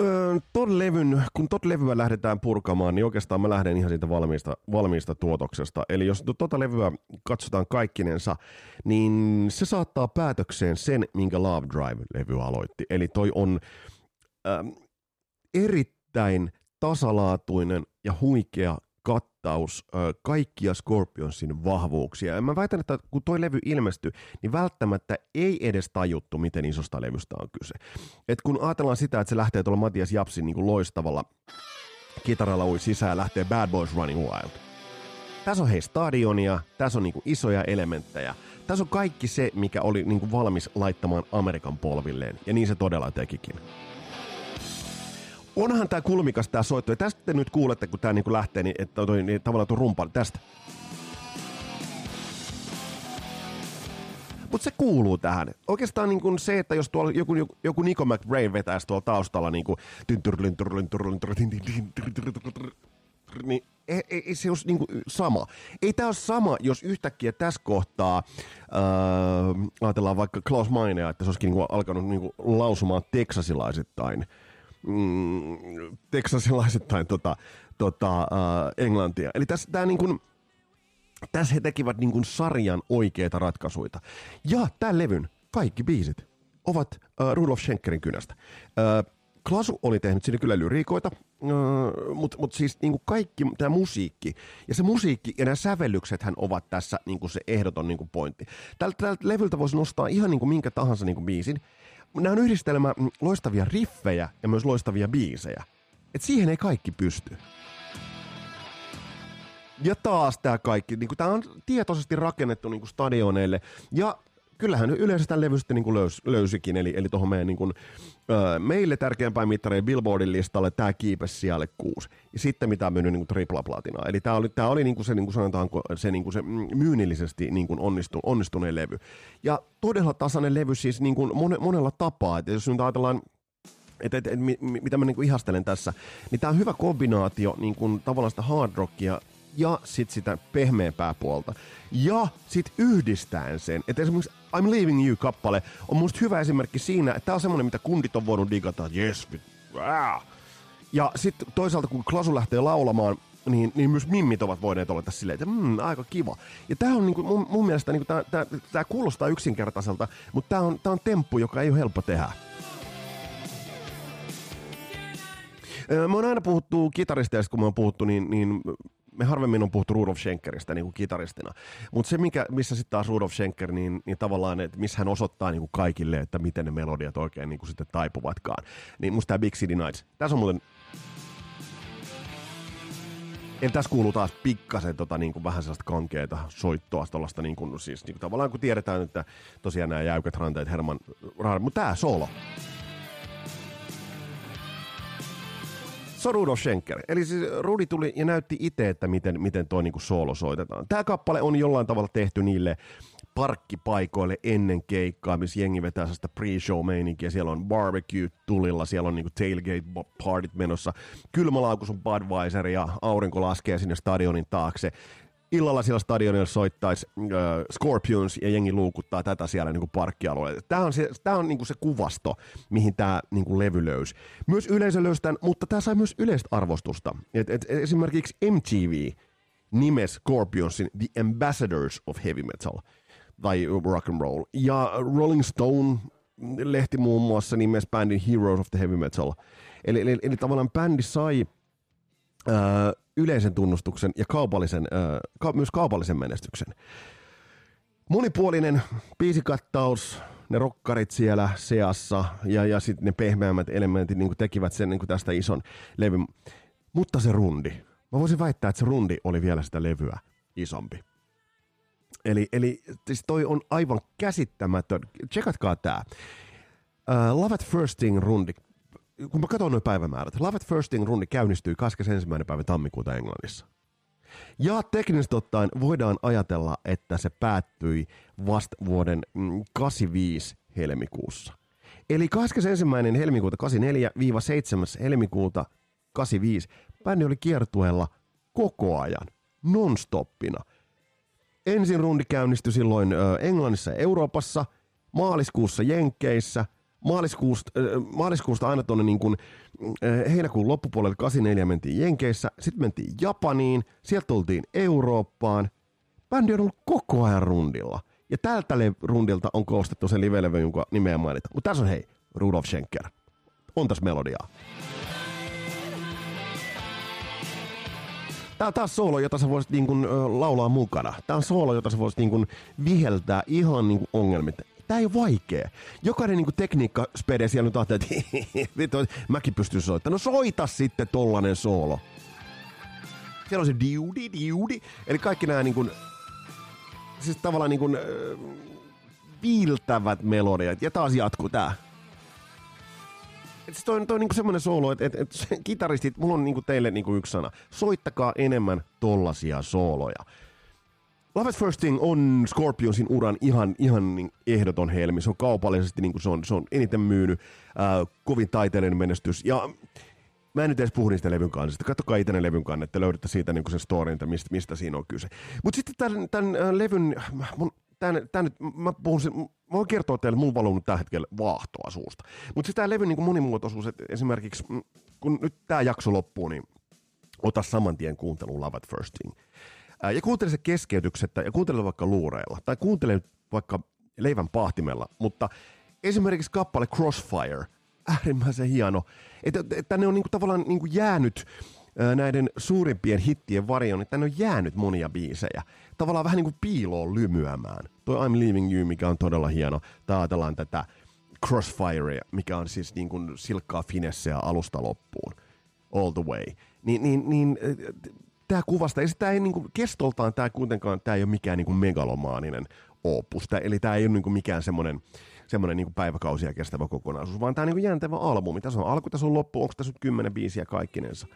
Öö, ton levyn, kun tot levyä lähdetään purkamaan, niin oikeastaan mä lähden ihan siitä valmiista, valmiista tuotoksesta. Eli jos tota levyä katsotaan kaikkinensa, niin se saattaa päätökseen sen, minkä Love Drive-levy aloitti. Eli toi on ähm, erittäin tasalaatuinen ja huikea kattaus ö, kaikkia Scorpionsin vahvuuksia. Ja mä väitän, että kun toi levy ilmestyi, niin välttämättä ei edes tajuttu, miten isosta levystä on kyse. Et kun ajatellaan sitä, että se lähtee tuolla Matias Japsin niin kuin loistavalla kitaralla ui sisään ja lähtee Bad Boys Running Wild. Tässä on hei stadionia, tässä on niin kuin isoja elementtejä. Tässä on kaikki se, mikä oli niin kuin valmis laittamaan Amerikan polvilleen, ja niin se todella tekikin onhan tämä kulmikas tämä soitto. Ja tästä te nyt kuulette, kun tämä niinku lähtee, niin, että toi, niin tavallaan tuo rumpa tästä. Mutta se kuuluu tähän. Oikeastaan niin kuin se, että jos tuolla joku, joku, joku Nico McBrain vetäisi tuolla taustalla niin kuin niin ei, ei, ei se olisi niin kuin sama. Ei tämä ole sama, jos yhtäkkiä tässä kohtaa äh, ajatellaan vaikka Klaus Mainea, että se olisikin niin kuin alkanut niin kuin lausumaan teksasilaisittain mm, teksasilaisittain tota, tota, uh, englantia. Eli tässä, tää niin kuin, tässä he tekivät niin kuin sarjan oikeita ratkaisuja. Ja tämän levyn kaikki biisit ovat uh, Rudolf Schenkerin kynästä. Uh, Klasu oli tehnyt sinne kyllä lyriikoita, mutta mut siis niin kuin kaikki tämä musiikki, ja se musiikki ja nämä sävellyksethän ovat tässä niin kuin se ehdoton niin kuin pointti. Tältä, tältä levyltä voisi nostaa ihan niin kuin minkä tahansa niin kuin biisin. Nämä on yhdistelmä mm, loistavia riffejä ja myös loistavia biisejä. Et siihen ei kaikki pysty. Ja taas tämä kaikki, niin tämä on tietoisesti rakennettu niin stadioneille. Ja kyllähän yleensä tämän levystä niin kuin löys, löysikin, eli, eli tuohon meidän niin kuin, ö, meille tärkeämpään mittareen Billboardin listalle tämä kiipesi siellä kuusi. Ja sitten mitä on myynyt niin tripla platinaa. Eli tämä oli, tämä oli niin kuin se, niin kuin sanotaanko, se, niin kuin se myynnillisesti niin kuin onnistu, onnistuneen levy. Ja todella tasainen levy siis niin kuin mone, monella tapaa. Että jos nyt ajatellaan et, et, et, mitä mä niinku ihastelen tässä, niin tämä on hyvä kombinaatio niin kuin, tavallaan sitä hard rockia ja sit sitä pehmeämpää puolta. Ja sit yhdistäen sen, että esimerkiksi I'm Leaving You-kappale on musta hyvä esimerkki siinä, että tää on semmonen, mitä kundit on voinut digata, yes, ja sitten toisaalta kun Klasu lähtee laulamaan, niin, niin myös mimmit ovat voineet olla tässä silleen, että mm, aika kiva. Ja tämä on niinku, mun, mun mielestä, niinku, tämä kuulostaa yksinkertaiselta, mutta tämä on, tää on temppu, joka ei ole helppo tehdä. Mä oon aina puhuttu kitaristeista, kun mä oon puhuttu, niin, niin me harvemmin on puhuttu Rudolf Schenkeristä niin kuin kitaristina. Mutta se, mikä, missä sitten taas Rudolf Schenker, niin, niin tavallaan, että missä hän osoittaa niin kuin kaikille, että miten ne melodiat oikein niin kuin sitten taipuvatkaan. Niin musta tämä Big City Nights. Tässä on muuten Eli tässä kuuluu taas pikkasen tota, niin kuin vähän sellaista kankeita soittoa, tuollaista niin kuin, siis niin kuin, tavallaan kun tiedetään, että tosiaan nämä jäykät ranteet Herman, mutta tämä solo. Se on Rudolf Schenker. Eli siis Rudi tuli ja näytti itse, että miten, miten toi niinku soolo soitetaan. Tämä kappale on jollain tavalla tehty niille parkkipaikoille ennen keikkaa, missä jengi vetää sitä pre-show-meininkiä. Siellä on barbecue tulilla, siellä on niinku tailgate-partit menossa. Kylmälaukus on Budweiser ja aurinko laskee sinne stadionin taakse illalla siellä stadionilla soittaisi äh, Scorpions ja jengi luukuttaa tätä siellä niin parkkialueella. Tämä on, se, tämä on niin se kuvasto, mihin tämä niin levy löysi. Myös yleisö löysi tämän, mutta tämä sai myös yleistä arvostusta. Et, et, esimerkiksi MTV nimes Scorpionsin The Ambassadors of Heavy Metal tai rock and roll. Ja Rolling Stone lehti muun muassa nimes bändin Heroes of the Heavy Metal. Eli, eli, eli tavallaan bändi sai äh, yleisen tunnustuksen ja kaupallisen, äh, ka- myös kaupallisen menestyksen. Monipuolinen biisikattaus, ne rokkarit siellä seassa ja, ja sitten ne pehmeämmät elementit niin tekivät sen niin tästä ison levyn. Mutta se rundi. Mä voisin väittää, että se rundi oli vielä sitä levyä isompi. Eli, eli siis toi on aivan käsittämätön. Tsekatkaa tää. Uh, Love at First Thing rundi kun mä katson noin päivämäärät, Love at First Thing rundi käynnistyi 21. päivä tammikuuta Englannissa. Ja teknisesti ottaen voidaan ajatella, että se päättyi vasta vuoden 85 mm, helmikuussa. Eli 21. helmikuuta 84-7. helmikuuta 85 bändi oli kiertueella koko ajan, nonstoppina. Ensin rundi käynnistyi silloin Englannissa ja Euroopassa, maaliskuussa Jenkeissä, maaliskuusta, äh, maaliskuusta aina tuonne niin kuin, äh, heinäkuun loppupuolelle 84 mentiin Jenkeissä, sitten mentiin Japaniin, sieltä tultiin Eurooppaan. Bändi on ollut koko ajan rundilla. Ja tältä rundilta on koostettu se live-levy, jonka nimeä mainita. Mutta tässä on hei, Rudolf Schenker. On tässä melodiaa. Tämä on taas soolo, jota sä voisit niin laulaa mukana. Tämä on soolo, jota sä voisit niin viheltää ihan niin kuin ongelmit Tämä ei ole vaikea. Jokainen niin tekniikkaspede siellä nyt ajattelee, <laughs> että mäkin pystyn soittamaan. No soita sitten tollanen soolo. Siellä on se diudi, diudi. Eli kaikki nämä niin kuin, siis tavallaan niin kuin, viiltävät melodiat. Ja taas jatkuu tää. Et toi, toi on niinku semmoinen soolo, että et, et, kitaristit, mulla on niinku teille niinku yksi sana. Soittakaa enemmän tollasia sooloja. Love at First Thing on Scorpionsin uran ihan, ihan niin ehdoton helmi. Se on kaupallisesti niin kuin se, on, se on eniten myynyt, äh, kovin taiteellinen menestys. Ja mä en nyt edes puhu niistä levyn kannesta. Katsokaa itse levyn kannetta, löydätte siitä niin kuin sen storin, että mistä, mistä siinä on kyse. Mutta sitten tämän, tämän äh, levyn, mun, tämän, tämän, mä puhun sen, mä voin kertoa teille, mulla valuu nyt tällä hetkellä vaahtoa suusta. Mutta siis tämä levyn niin monimuotoisuus, että esimerkiksi mm, kun nyt tämä jakso loppuu, niin ota saman tien kuunteluun Love at First Thing. Ja kuuntele se keskeytyksettä ja kuuntele vaikka luureilla tai kuuntele vaikka leivän pahtimella, mutta esimerkiksi kappale Crossfire äärimmäisen hieno. Että, että tänne on niin kuin, tavallaan niin kuin jäänyt näiden suurimpien hittien varjoon, niin tänne on jäänyt monia biisejä. Tavallaan vähän niin kuin piiloon lymyämään. Toi I'm Leaving You, mikä on todella hieno. Tai ajatellaan tätä Crossfire, mikä on siis niin kuin silkkaa finesseä alusta loppuun. All the way. Niin, niin, niin tämä kuvasta, ja tämä ei niin kuin, kestoltaan tämä kuitenkaan, tämä ei ole mikään niin kuin megalomaaninen opus. Tää, eli tämä ei ole niin kuin mikään semmoinen semmoinen niin päiväkausia kestävä kokonaisuus, vaan tämä on niin kuin albumi. Tässä on alku, tässä on loppu, onko tässä nyt kymmenen biisiä kaikkinensa.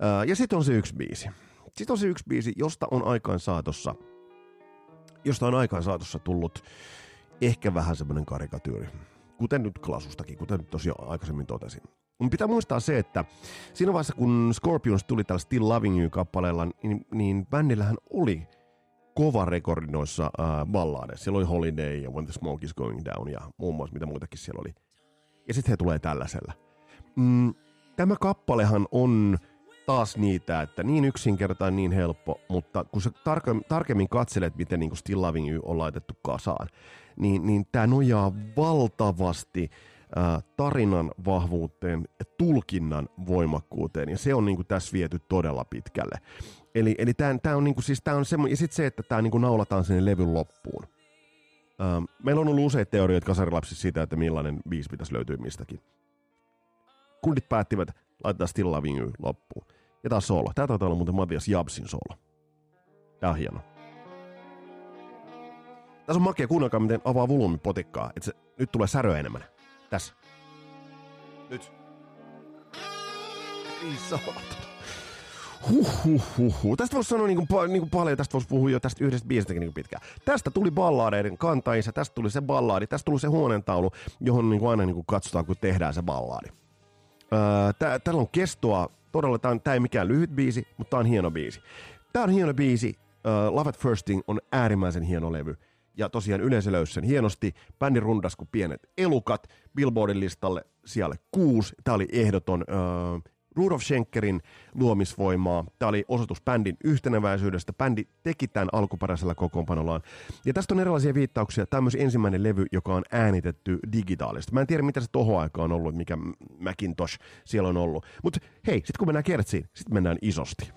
Ää, ja sitten on se yksi biisi. Sitten on se yksi biisi, josta on aikaan saatossa, josta on aikaan saatossa tullut ehkä vähän semmoinen karikatyyri. Kuten nyt Klasustakin, kuten nyt tosiaan aikaisemmin totesin. Mun pitää muistaa se, että siinä vaiheessa kun Scorpions tuli tällä Still Loving You-kappaleella, niin, niin bändillähän oli kova rekordi noissa äh, balladeissa. Siellä oli Holiday ja When the Smoke is Going Down ja muun muassa mitä muitakin siellä oli. Ja sitten he tulee tällaisella. Mm, tämä kappalehan on taas niitä, että niin yksinkertainen, niin helppo, mutta kun sä tarke- tarkemmin katselet, miten niin Still Loving You on laitettu kasaan, niin, niin tämä nojaa valtavasti tarinan vahvuuteen ja tulkinnan voimakkuuteen, ja se on niin kuin tässä viety todella pitkälle. Eli, eli tämä on, niinku, siis tää on semmoinen, ja sitten se, että tämä niinku naulataan sinne levyn loppuun. Ähm, meillä on ollut useita teorioita kasarilapsissa siitä, että millainen biisi pitäisi löytyä mistäkin. Kundit päättivät, laitetaan Still Loving You loppuun. Ja taas solo. Tämä taitaa olla muuten Matias Jabsin solo. Tämä on hieno. Tässä on makea, kuunnelkaa miten avaa volyymi potikkaa. Että se, nyt tulee säröä enemmän. Tässä. Nyt. Ei saata. Huh, huh, huh, huh. Tästä voisi sanoa niin kuin, niin kuin paljon, tästä voisi puhua jo tästä yhdestä biisistäkin niin pitkään. Tästä tuli balladeiden kantaisa, tästä tuli se ballaadi, tästä tuli se huoneentaulu, johon niin kuin aina niin kuin katsotaan, kun tehdään se ballaadi. Öö, tää, tällä on kestoa, todella tämä ei mikään lyhyt biisi, mutta tämä on hieno biisi. Tämä on hieno biisi, öö, Love at Firsting on äärimmäisen hieno levy. Ja tosiaan yleisö löysi sen hienosti. Bändi rundas kuin pienet elukat. Billboardin listalle siellä kuusi. Tämä oli ehdoton öö, Rudolf Schenkerin luomisvoimaa. Tämä oli osoitus bändin yhteneväisyydestä. Bändi teki tämän alkuperäisellä kokoonpanollaan. Ja tästä on erilaisia viittauksia. Tämä on myös ensimmäinen levy, joka on äänitetty digitaalisesti. Mä en tiedä, mitä se tohon aikaan on ollut, mikä Macintosh siellä on ollut. Mutta hei, sitten kun mennään kertsiin, sitten mennään isosti.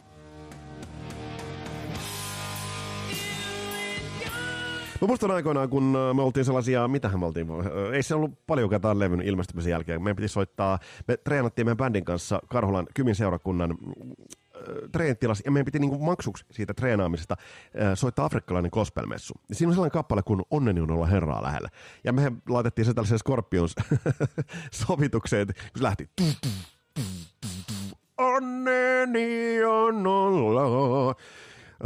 Mä muistan aikoinaan, kun äh, me oltiin sellaisia, mitähän me oltiin, äh, ei se ollut paljon tämän levyn ilmestymisen jälkeen. Meidän piti soittaa, me treenattiin meidän bändin kanssa Karhulan Kymin seurakunnan äh, treenitilas, ja meidän piti niinku maksuksi siitä treenaamisesta soittaa afrikkalainen gospelmessu. Ja siinä on sellainen kappale kuin Onneni on olla Herraa lähellä. Ja me laitettiin se tällaiseen Scorpions-sovitukseen, <laughs> kun se lähti. Onneni on olla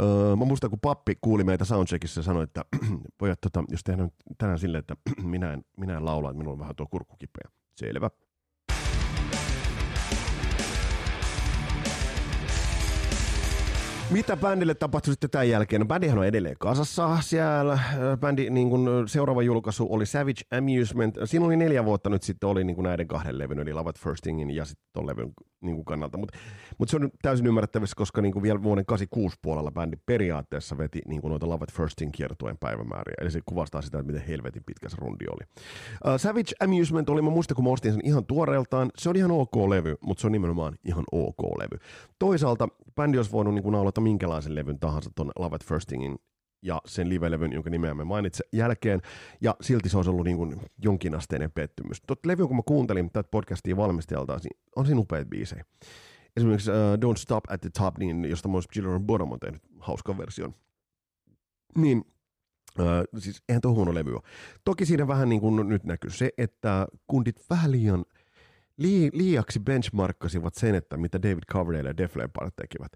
Öö, mä muistan, kun pappi kuuli meitä soundcheckissa ja sanoi, että <clears throat> pojat, tota, jos tehdään tänään silleen, että <clears throat> minä en, minä en laula, että minulla on vähän tuo kurkku kipeä. Selvä. Mitä bändille tapahtui sitten tämän jälkeen? No, bändihän on edelleen kasassa siellä. Bändi, niin kun, seuraava julkaisu oli Savage Amusement. Siinä oli neljä vuotta nyt sitten oli niin näiden kahden levyn, eli Love at Firstingin ja sitten tuon levyn niin kuin kannalta. Mutta mut se on täysin ymmärrettävissä, koska niin kuin vielä vuoden 86 puolella bändi periaatteessa veti niin kuin noita Love at Firsting kiertojen päivämääriä. Eli se kuvastaa sitä, että miten helvetin pitkä se rundi oli. Uh, Savage Amusement oli, mä muistan, kun mä ostin sen ihan tuoreeltaan. Se on ihan ok levy, mutta se on nimenomaan ihan ok levy. Toisaalta bändi olisi voinut niin kuin naulata minkälaisen levyn tahansa tuon Love at Firstingin ja sen live-levyn, jonka nimeä me mainitsen jälkeen, ja silti se olisi ollut niin jonkinasteinen pettymys. Tuot levy, kun mä kuuntelin tätä podcastia niin on siinä upeat biisejä. Esimerkiksi uh, Don't Stop at the Top, niin, josta myös Children Bottom on tehnyt hauskan version. Niin, uh, siis eihän tuo huono levy ole. Toki siinä vähän niin kuin nyt näkyy se, että kundit vähän liian lii, liiaksi benchmarkkasivat sen, että mitä David Coverdale ja Def Leppard tekivät.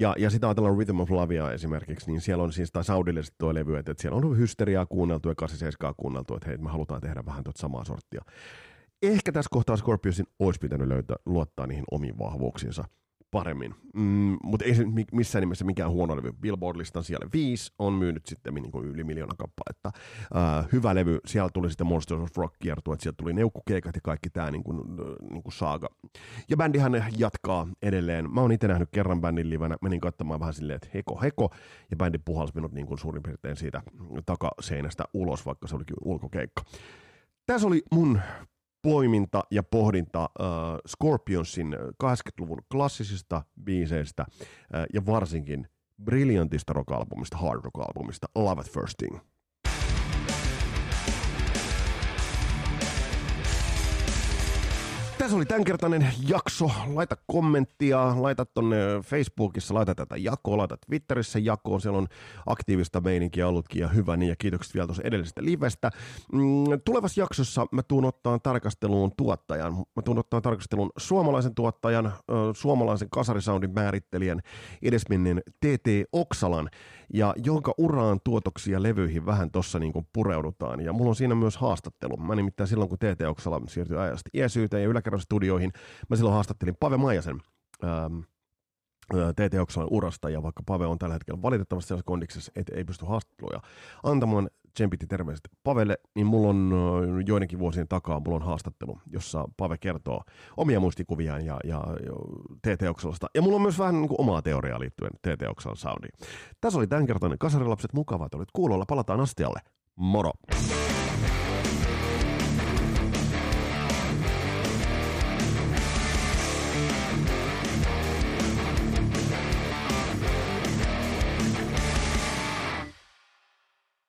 Ja, ja sitä ajatellaan Rhythm of Lavia esimerkiksi, niin siellä on siis, tai Saudillisesti tuo levy, että, että siellä on hysteriaa kuunneltu ja 87 kuunneltu, että hei, me halutaan tehdä vähän tuota samaa sorttia. Ehkä tässä kohtaa Scorpionsin olisi pitänyt löytää, luottaa niihin omiin vahvuuksiinsa paremmin. Mm, mutta ei se missään nimessä mikään huono levy. Billboard-listan siellä viisi on myynyt sitten niin kuin yli miljoona kappaletta. Uh, hyvä levy. Siellä tuli sitten Monsters of Rock kiertu, että sieltä tuli neukkukeikat ja kaikki tämä niin kuin, niin kuin saaga. Ja bändihän jatkaa edelleen. Mä oon itse nähnyt kerran bändin livenä. Menin katsomaan vähän silleen, että heko heko. Ja bändi puhalsi minut niin kuin suurin piirtein siitä takaseinästä ulos, vaikka se olikin ulkokeikka. Tässä oli mun poiminta ja pohdinta uh, Scorpionsin 80-luvun klassisista biiseistä uh, ja varsinkin briljantista rock-albumista, hard rock-albumista Love at First Thing. Tässä oli tämänkertainen jakso. Laita kommenttia, laita tonne Facebookissa, laita tätä jakoa, laita Twitterissä jakoon. Siellä on aktiivista meininkiä ollutkin ja hyvä niin. Ja kiitokset vielä tuossa edellisestä livestä. Mm, tulevassa jaksossa mä tuun ottaan tarkasteluun tuottajan. Mä tuun ottaan tarkasteluun suomalaisen tuottajan, suomalaisen kasarisoundin määrittelijän, edesmenneen TT Oksalan ja jonka uraan tuotoksia levyihin vähän tossa niin pureudutaan. Ja mulla on siinä myös haastattelu. Mä nimittäin silloin, kun TT Oksala siirtyi ajasta iäsyyteen ja yläkerrostudioihin, mä silloin haastattelin Pave Maijasen. Ähm, TT Oksalan urasta, ja vaikka Pave on tällä hetkellä valitettavasti sellaisessa kondiksessa, että ei pysty haastatteluja antamaan, tsempit terveiset Pavelle, niin mulla on joidenkin vuosien takaa mulla on haastattelu, jossa Pave kertoo omia muistikuviaan ja, ja, TT Oksalasta. Ja mulla on myös vähän niin kuin omaa teoriaa liittyen TT Oksalan soundiin. Tässä oli tämänkertainen Kasarilapset, mukavaa, että olit kuulolla. Palataan astialle. Moro!